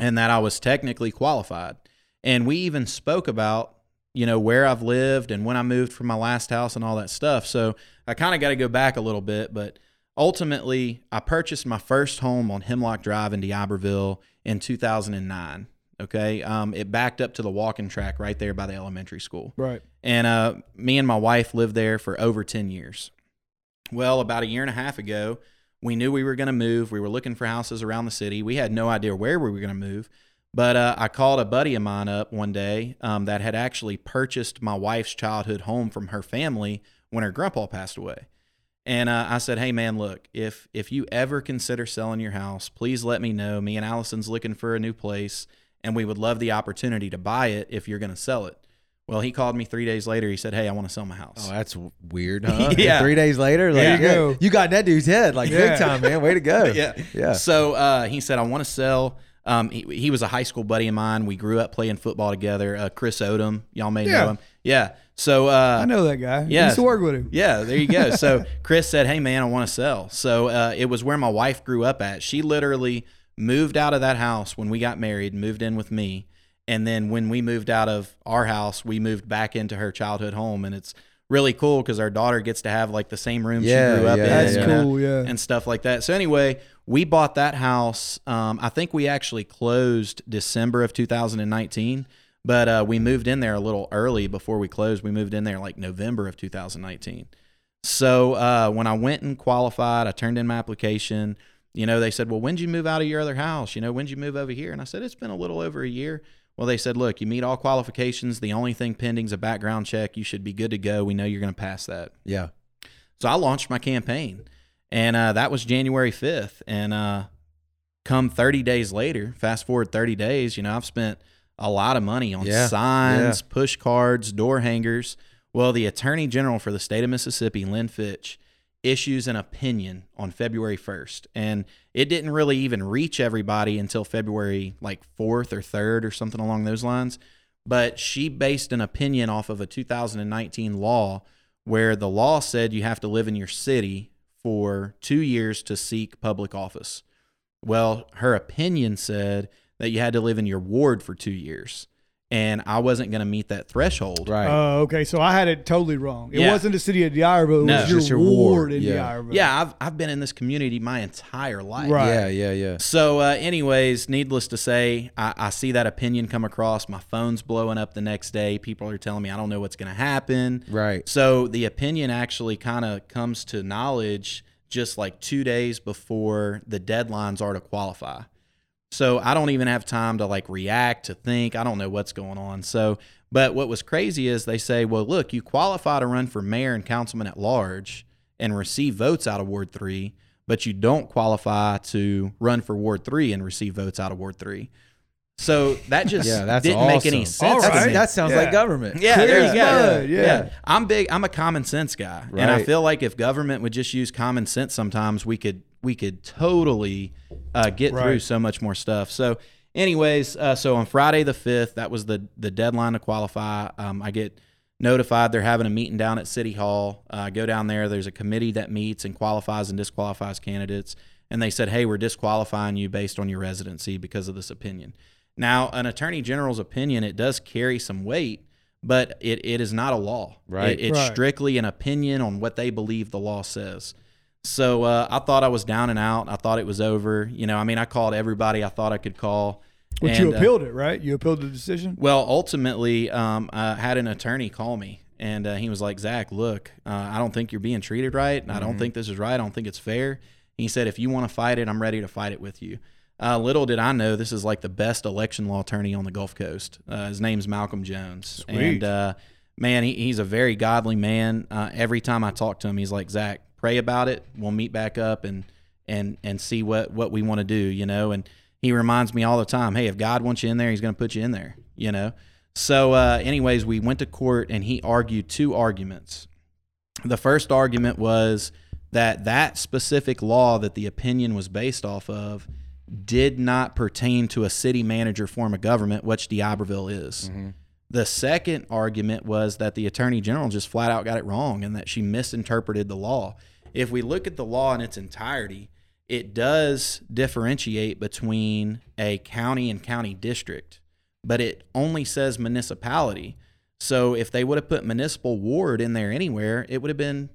and that I was technically qualified. And we even spoke about, you know, where I've lived and when I moved from my last house and all that stuff. So I kind of got to go back a little bit. But ultimately, I purchased my first home on Hemlock Drive in D'Iberville in 2009. Okay. Um, it backed up to the walking track right there by the elementary school. Right. And uh, me and my wife lived there for over 10 years. Well, about a year and a half ago, we knew we were going to move. We were looking for houses around the city. We had no idea where we were going to move. But uh, I called a buddy of mine up one day um, that had actually purchased my wife's childhood home from her family when her grandpa passed away. And uh, I said, "Hey man, look, if if you ever consider selling your house, please let me know. Me and Allison's looking for a new place, and we would love the opportunity to buy it if you're going to sell it." Well, he called me three days later. He said, "Hey, I want to sell my house." Oh, that's weird, huh? Yeah. Three days later, like Yeah. you, got, you got that dude's head, like Yeah. big time, man. Way to go. yeah. Yeah. So uh, he said, I want to sell. Um, he, he was a high school buddy of mine. We grew up playing football together. Uh, Chris Odom, y'all may Yeah. know him. Yeah. So uh, I know that guy. yeah. I used to work with him. yeah, there you go. So Chris said, "Hey man, I want to sell." So uh, it was where my wife grew up at. She literally moved out of that house when we got married, moved in with me, and then when we moved out of our house, we moved back into her childhood home, and it's really cool because our daughter gets to have like the same room Yeah, she grew up yeah, in. That's you know, cool. Yeah. and stuff like that. So anyway, we bought that house. Um, I think we actually closed December of 2019, but uh, we moved in there a little early before we closed. We moved in there like November of 2019. So uh, when I went and qualified, I turned in my application. You know, they said, "Well, when did you move out of your other house? You know, when did you move over here?" And I said, "It's been a little over a year." Well, they said, "Look, you meet all qualifications. The only thing pending is a background check. You should be good to go. We know you're going to pass that." Yeah. So I launched my campaign, and uh, that was January 5th. And uh, come 30 days later, fast forward 30 days, you know, I've spent a lot of money on Yeah, signs, push cards, door hangers. Well, the Attorney General for the state of Mississippi, Lynn Fitch, issues an opinion on February 1st. And it didn't really even reach everybody until February like 4th or 3rd or something along those lines. But she based an opinion off of a 2019 law where the law said you have to live in your city for two years to seek public office. Well, her opinion said that you had to live in your ward for two years. And I wasn't going to meet that threshold. Right. Oh, okay. So I had it totally wrong. It Yeah. wasn't the city of D'Iberville. It No. was your, your ward, ward. in Yeah. D'Iberville. Yeah, I've, I've been in this community my entire life. Right. yeah. Yeah. Yeah. So, uh, anyways, needless to say, I, I see that opinion come across. My phone's blowing up the next day. People are telling me I don't know what's going to happen. Right. So the opinion actually kind of comes to knowledge just like two days before the deadlines are to qualify. So I don't even have time to like react to think. I don't know what's going on. So, but what was crazy is they say, well, look, you qualify to run for mayor and councilman at large and receive votes out of Ward three, but you don't qualify to run for Ward three and receive votes out of Ward three. So that just Yeah. That's didn't awesome. make any sense. All to me. That sounds Yeah. like government. Yeah, Clear there you go. mud, yeah. I'm big. I'm a common sense guy, and I feel like if government would just use common sense, sometimes we could we could totally uh, get through so much more stuff. So, anyways, uh, so on Friday the fifth, that was the the deadline to qualify. Um, I get notified they're having a meeting down at City Hall. Uh, I go down there. There's a committee that meets and qualifies and disqualifies candidates. And they said, "Hey, we're disqualifying you based on your residency because of this opinion." Now, an attorney general's opinion it does carry some weight, but it, it is not a law. Right. It- it's Right. strictly an opinion on what they believe the law says. So uh, I thought I was down and out. I thought it was over. You know, I mean, I called everybody I thought I could call. But you And, uh, appealed it, right? You appealed the decision. well, ultimately, um, I had an attorney call me, and uh, he was like, "Zach, look, uh, I don't think you're being treated right. and I don't think this is right. I don't think it's fair." He said, "If you want to fight it, I'm ready to fight it with you." Uh, little did I know, this is like the best election law attorney on the Gulf Coast. Uh, his name's Malcolm Jones, Sweet. and uh, man, he, he's a very godly man. Uh, every time I talk to him, he's like, "Zach, pray about it. We'll meet back up and and and see what what we want to do." You know, and he reminds me all the time, "Hey, if God wants you in there, He's going to put you in there." You know. So, uh, anyways, we went to court and he argued two arguments. The first argument was that that specific law that the opinion was based off of did not pertain to a city manager form of government, which D'Iberville is. The second argument was that the attorney general just flat out got it wrong and that she misinterpreted the law. If we look at the law in its entirety, it does differentiate between a county and county district, but it only says municipality. So if they would have put municipal ward in there anywhere, it would have been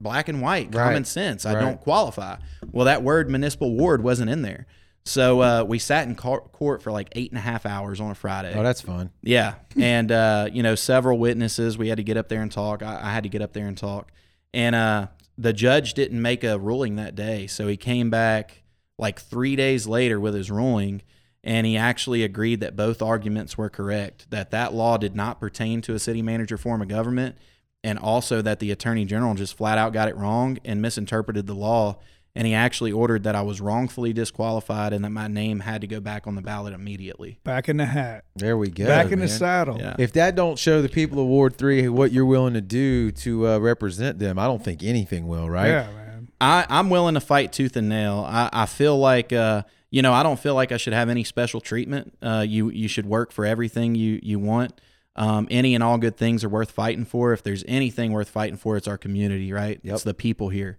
black and white, Right. common sense. I Right. don't qualify. Well, that word municipal ward wasn't in there. So uh, we sat in court for like eight and a half hours on a Friday. Oh, that's fun. Yeah, and uh, you know, several witnesses. We had to get up there and talk. I, I had to get up there and talk, and uh, the judge didn't make a ruling that day, so he came back like three days later with his ruling, and he actually agreed that both arguments were correct. That that law did not pertain to a city manager form of government, and also that the attorney general just flat out got it wrong and misinterpreted the law. And he actually ordered that I was wrongfully disqualified and that my name had to go back on the ballot immediately. Back in the hat. There we go. Back in the saddle. Yeah. If that don't show the people of Ward Three what you're willing to do to uh, represent them, I don't think anything will. Right? Yeah, man. I, I'm willing to fight tooth and nail. I, I feel like uh, you know I don't feel like I should have any special treatment. Uh, you you should work for everything you you want. Um, any and all good things are worth fighting for. If there's anything worth fighting for, it's our community, right? Yep. It's the people here,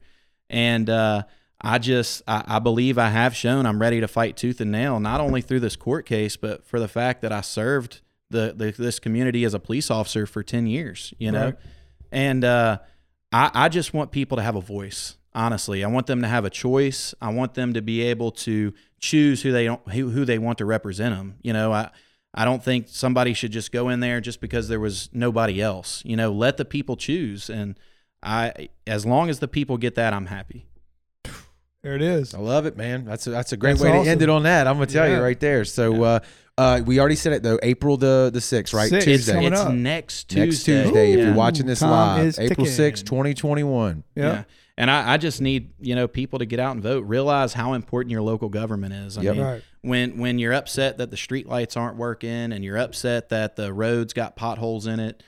and uh, I just I, I believe I have shown I'm ready to fight tooth and nail, not only through this court case, but for the fact that I served the, the this community as a police officer for ten years. You know, Right. and uh, I, I just want people to have a voice. Honestly, I want them to have a choice. I want them to be able to choose who they don't, who, who they want to represent them. You know, I I don't think somebody should just go in there just because there was nobody else. You know, let the people choose, and I as long as the people get that, I'm happy. There it is. I love it, man. That's a, that's a great That's way to end it on that. I'm gonna tell Yeah. you right there. So uh, uh, we already said it though. April the the sixth, right? Sixth. Tuesday. Coming it's next Tuesday. Next Tuesday, if Yeah. you're watching this Time live, April ticking. 6th, 2021. Yeah. Yeah. And I, I just need, you know, people to get out and vote. Realize how important your local government is. I Yep. mean, Right. when when you're upset that the street lights aren't working and you're upset that the roads got potholes in it,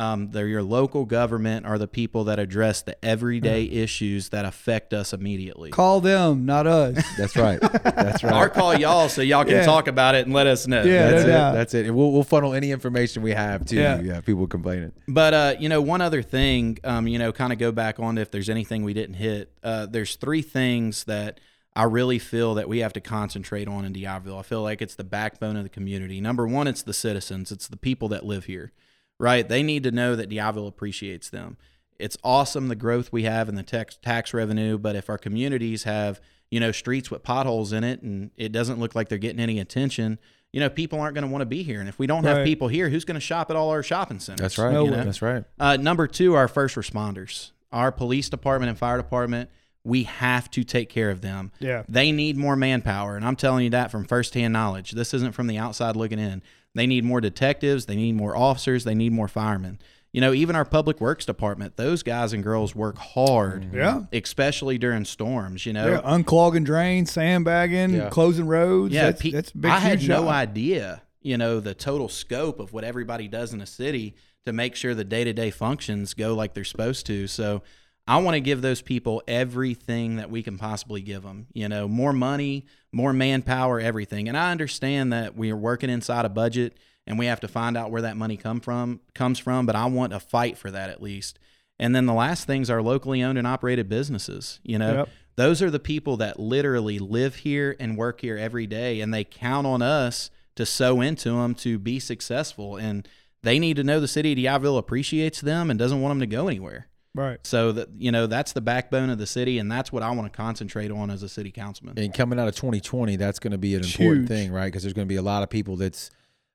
um, they're your local government are the people that address the everyday issues that affect us immediately. Call them, not us. That's right. That's right. Or call y'all so y'all can Yeah. talk about it and let us know. Yeah, That's no it. doubt. That's it. And we'll, we'll funnel any information we have to Yeah. yeah. people complaining. But uh, you know, one other thing, um, you know, kind of go back on if there's anything we didn't hit. Uh, there's three things that I really feel that we have to concentrate on in D'Iberville. I feel like it's the backbone of the community. Number one, it's the citizens. It's the people that live here, right? They need to know that D'Iberville appreciates them. It's awesome the growth we have in the tax tax revenue, but if our communities have you know streets with potholes in it and it doesn't look like they're getting any attention, you know, people aren't going to want to be here. And if we don't have Right. people here, who's going to shop at all our shopping centers? That's right. No you way. know? That's right. Uh, number two, our first responders, our police department and fire department. We have to take care of them. Yeah. They need more manpower. And I'm telling you that from firsthand knowledge. This isn't from the outside looking in. They need more detectives. They need more officers. They need more firemen. You know, even our public works department, those guys and girls work hard, Yeah. especially during storms. You know, Yeah, unclogging drains, sandbagging, Yeah. closing roads. yeah, that's, pe- that's a big. I had huge no job. idea, you know, the total scope of what everybody does in a city to make sure the day to day functions go like they're supposed to. So I want to give those people everything that we can possibly give them. You know, more money, more manpower, everything. And I understand that we are working inside a budget and we have to find out where that money come from comes from. But I want to fight for that at least. And then the last things are locally owned and operated businesses. You know, Yep. those are the people that literally live here and work here every day, and they count on us to sow into them to be successful. And they need to know the city of D'Iberville appreciates them and doesn't want them to go anywhere. Right. So that you know that's the backbone of the city, and that's what I want to concentrate on as a city councilman. And coming out of 2020, that's going to be an important Huge. thing, right? Because there's going to be a lot of people that's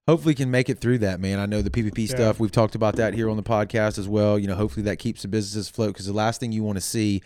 hopefully can make it through that, man. I know the PPP Yeah. stuff. We've talked about that here on the podcast as well. You know, hopefully that keeps the businesses afloat because the last thing you want to see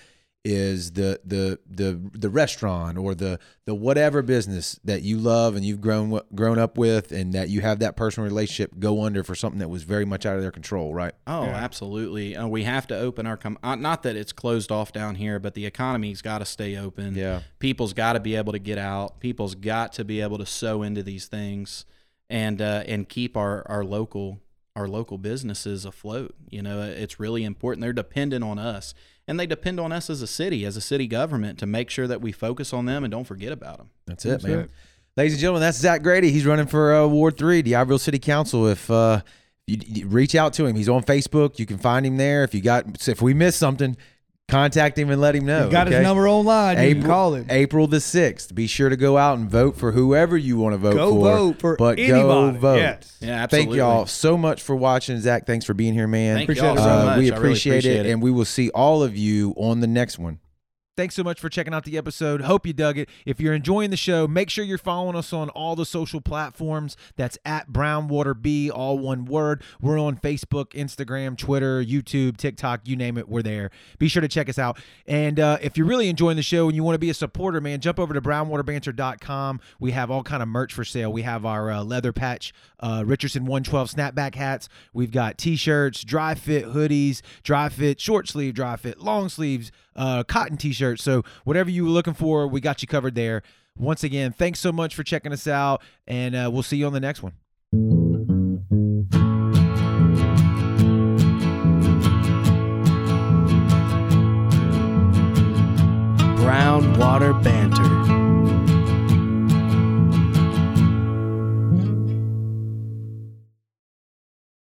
is the the the the restaurant or the the whatever business that you love and you've grown grown up with and that you have that personal relationship go under for something that was very much out of their control, right? Oh, Yeah. absolutely. Uh, we have to open our com- uh, not that it's closed off down here, but the economy's got to stay open. Yeah. people's got to be able to get out. People's got to be able to sow into these things and uh, and keep our our local our local businesses afloat. You know, it's really important. They're dependent on us, and they depend on us as a city, as a city government, to make sure that we focus on them and don't forget about them. That's it, That's man. it. Ladies and gentlemen, that's Zach Grady. He's running for uh, Ward Three, D'Iberville City Council. If uh, you, you reach out to him, he's on Facebook. You can find him there. If you got, if we missed something, contact him and let him know. You got okay? his number online. You April, can call him. April the sixth. Be sure to go out and vote for whoever you want to vote Go for. vote for but anybody. go vote. Yes. Yeah, absolutely. Thank y'all so much for watching, Zach. Thanks for being here, man. Thank Appreciate y'all it. so Uh, much. we I really appreciate, appreciate it, and we will see all of you on the next one. Thanks so much for checking out the episode. Hope you dug it. If you're enjoying the show, make sure you're following us on all the social platforms. That's at Brownwater B, all one word. We're on Facebook, Instagram, Twitter, YouTube, TikTok, you name it, we're there. Be sure to check us out. And uh, if you're really enjoying the show and you want to be a supporter, man, jump over to brownwaterbanter.com. We have all kind of merch for sale. We have our uh, leather patch uh, Richardson 112 snapback hats. We've got t-shirts, dry fit hoodies, dry fit short sleeve, dry fit long sleeves, uh, cotton t-shirts. So whatever you were looking for, we got you covered there. Once again, thanks so much for checking us out, and uh, we'll see you on the next one.